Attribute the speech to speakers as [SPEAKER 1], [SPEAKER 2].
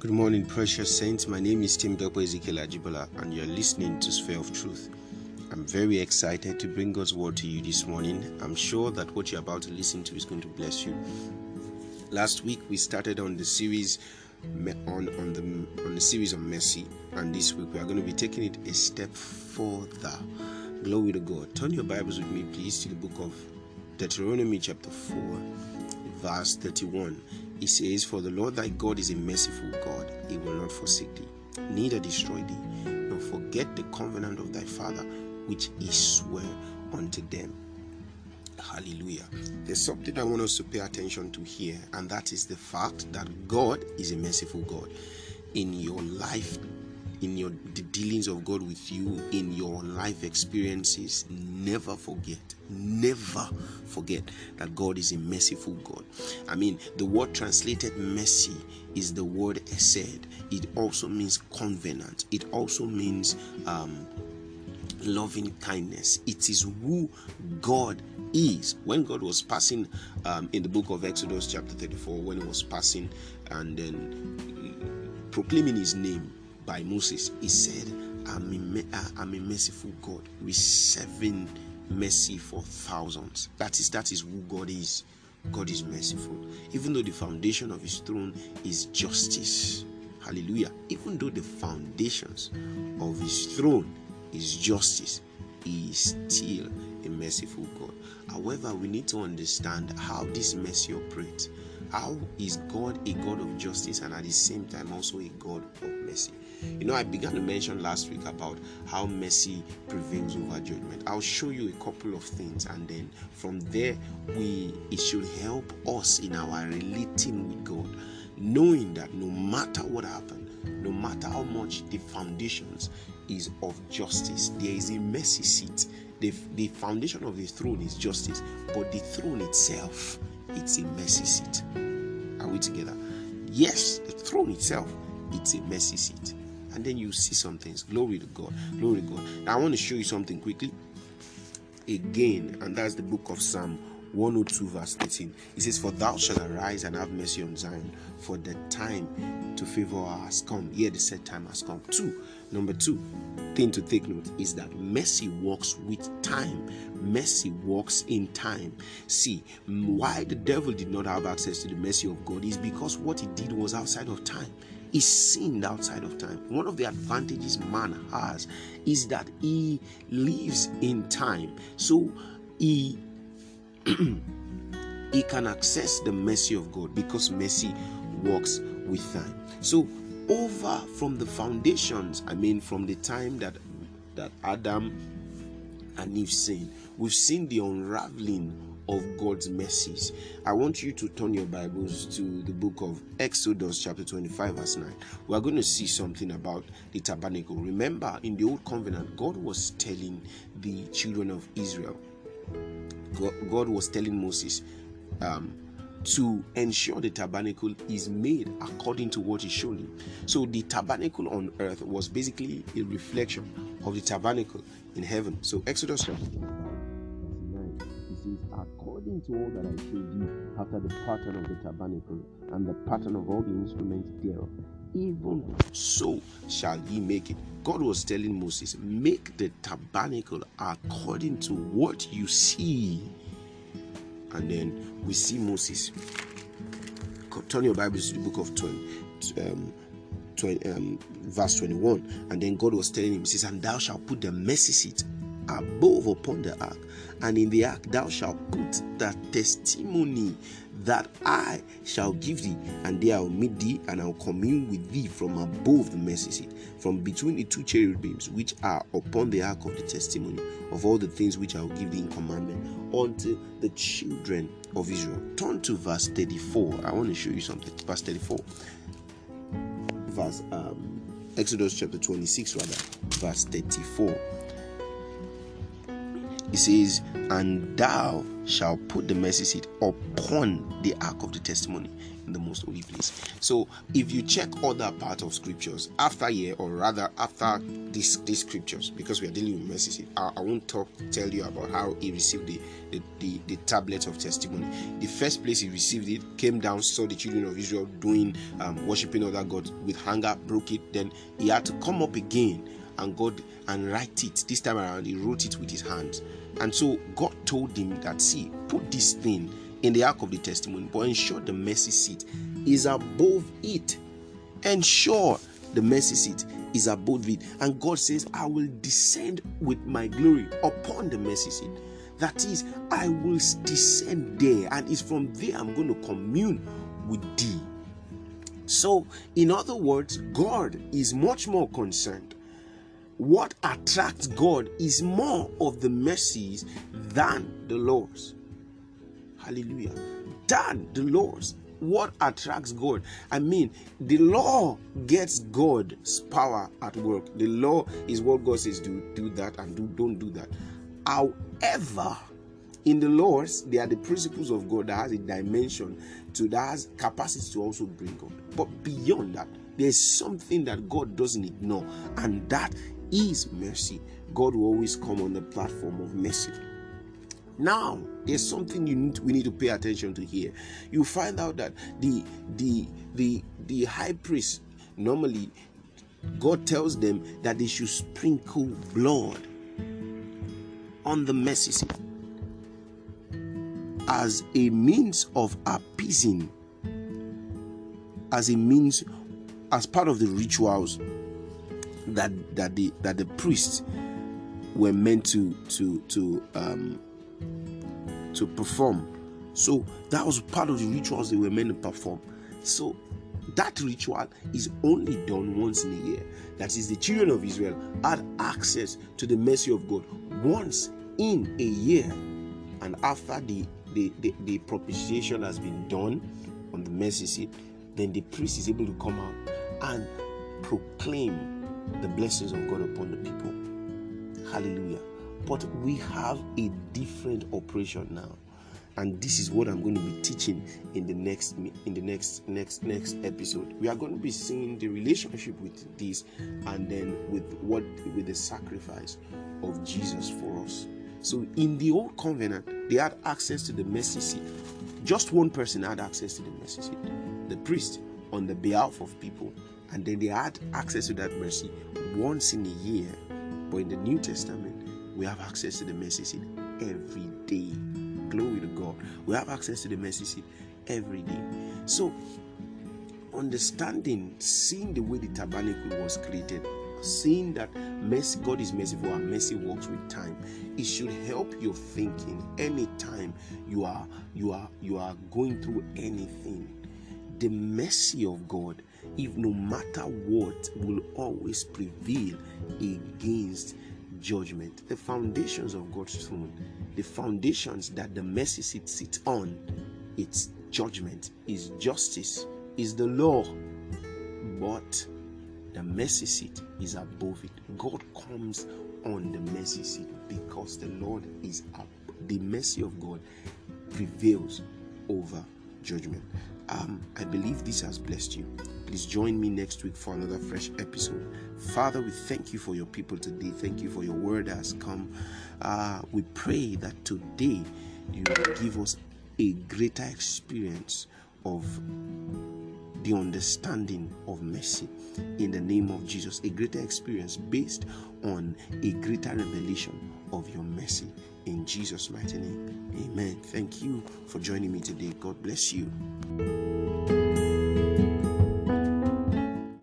[SPEAKER 1] Good morning, precious saints. My name is Temitope Ezekiel Ajibola, and you're listening to Sphere of Truth. I'm very excited to bring God's word to you this morning. I'm sure that what you're about to listen to is going to bless you. Last week we started on the series on on the on the series of mercy, and this week we are going to be taking it a step further. Glory to God. Turn your Bibles with me, please, to the book of Deuteronomy, chapter 4, verse 31. It says, For the Lord thy God is a merciful God, he will not forsake thee, neither destroy thee, nor forget the covenant of thy father, which he sware unto them. Hallelujah. There's something I want us to pay attention to here, and that is the fact that God is a merciful God. In your life, in your the dealings of God with you in your life experiences never forget never forget that God is a merciful God. I mean the word translated mercy is the word hesed. It also means covenant. It also means um, loving kindness. It is who God is. When God was passing um, in the book of Exodus chapter 34 when he was passing and then proclaiming his name by Moses, he said, I'm a, uh, I'm a merciful God, receiving mercy for thousands. That is that is who God is. God is merciful. Even though the foundation of his throne is justice. Hallelujah. Even though the foundations of his throne is justice, he is still a merciful God. However, we need to understand how this mercy operates. How is God a God of justice and at the same time also a God of mercy? You know, I began to mention last week about how mercy prevails over judgment. I'll show you a couple of things, and then from there, we it should help us in our relating with God, knowing that no matter what happened, no matter how much the foundations is of justice, there is a mercy seat. The, the foundation of the throne is justice, but the throne itself, it's a mercy seat. Are we together? Yes, the throne itself, it's a mercy seat and then you see some things. Glory to God. Glory to God. Now I want to show you something quickly. Again, and that's the book of Psalm 102, verse 13. It says, For thou shalt arise and have mercy on Zion, for the time to favor has come. Here the set time has come. Two, number two thing to take note is that mercy works with time. Mercy works in time. See, why the devil did not have access to the mercy of God is because what he did was outside of time is sinned outside of time. One of the advantages man has is that he lives in time. So he he can access the mercy of God because mercy works with time. So over from the foundations, I mean from the time that that Adam and Eve sinned, we've seen the unraveling of God's mercies. I want you to turn your Bibles to the book of Exodus, chapter 25, verse 9. We are going to see something about the tabernacle. Remember, in the Old Covenant, God was telling the children of Israel, God, God was telling Moses, um, to ensure the tabernacle is made according to what is shown him. So the tabernacle on earth was basically a reflection of the tabernacle in heaven. So Exodus according to all that I showed you after the pattern of the tabernacle and the pattern of all the instruments thereof. Even so shall ye make it. God was telling Moses, Make the tabernacle according to what you see. And then we see Moses. Turn your Bibles to the book of 20, um, 20 um, verse 21. And then God was telling him, He says, And thou shalt put the mercy seat above upon the ark, and in the ark thou shalt put the testimony that I shall give thee, and there I'll meet thee, and I'll commune with thee from above the mercy seat, from between the two cherubims which are upon the ark of the testimony of all the things which I'll give thee in commandment unto the children of Israel. Turn to verse 34. I want to show you something. Verse 34. Verse um, Exodus chapter 26, rather, verse 34 It says, And thou shalt put the mercy seat upon the ark of the testimony in the most holy place. So if you check other parts of scriptures after here, or rather after this these scriptures, because we are dealing with mercy seat, I, I won't talk tell you about how he received the the, the the tablet of testimony. The first place he received it came down, saw the children of Israel doing um, worshiping other gods with hunger, broke it. Then he had to come up again and God and write it. This time around, he wrote it with his hands. And so God told him that, see, put this thing in the ark of the testimony, but ensure the mercy seat is above it. Ensure the mercy seat is above it. And God says, I will descend with my glory upon the mercy seat. That is, I will descend there, and it's from there I'm going to commune with thee. So, in other words, God is much more concerned. What attracts God is more of the mercies than the laws. Hallelujah. Than the laws. What attracts God? I mean, the law gets God's power at work. The law is what God says do, do that and do, don't do that. However, in the laws, there are the principles of God that has a dimension to that has capacity to also bring God. But beyond that, there's something that God doesn't ignore, and that is mercy. God will always come on the platform of mercy. Now, there's something you need we need to pay attention to here. You find out that the the the the high priest normally God tells them that they should sprinkle blood on the mercy seat as a means of appeasing, as a means, as part of the rituals that that the that the priests were meant to to to um to perform. So that was part of the rituals they were meant to perform. So that ritual is only done once in a year. That is, the children of Israel had access to the mercy of God once in a year. And after the, the, the, the propitiation has been done on the mercy seat, then the priest is able to come out and proclaim the blessings of God upon the people. Hallelujah. But we have a different operation now. And this is what I'm going to be teaching in the next in the next next next episode. We are going to be seeing the relationship with this and then with what with the sacrifice of Jesus for us. So in the old covenant, they had access to the mercy seat. Just one person had access to the mercy seat. The priest on the behalf of people. And then they had access to that mercy once in a year. But in the New Testament, we have access to the mercy seat every day. Glory to God. We have access to the mercy seat every day. So, understanding, seeing the way the tabernacle was created, seeing that mercy, God is merciful and mercy works with time, it should help your thinking anytime you are you are you are going through anything. The mercy of God, if no matter what, will always prevail against judgment. The foundations of God's throne, the foundations that the mercy seat sits on, its judgment, is justice, is the law. But the mercy seat is above it. God comes on the mercy seat because the Lord is up. The mercy of God prevails over judgment. Um, I believe this has blessed you. Please join me next week for another fresh episode. Father, we thank you for your people today. Thank you for your word that has come. Uh, we pray that today you give us a greater experience of the understanding of mercy in the name of Jesus, a greater experience based on a greater revelation of your mercy in Jesus' mighty name. Amen. Thank you for joining me today. God bless you.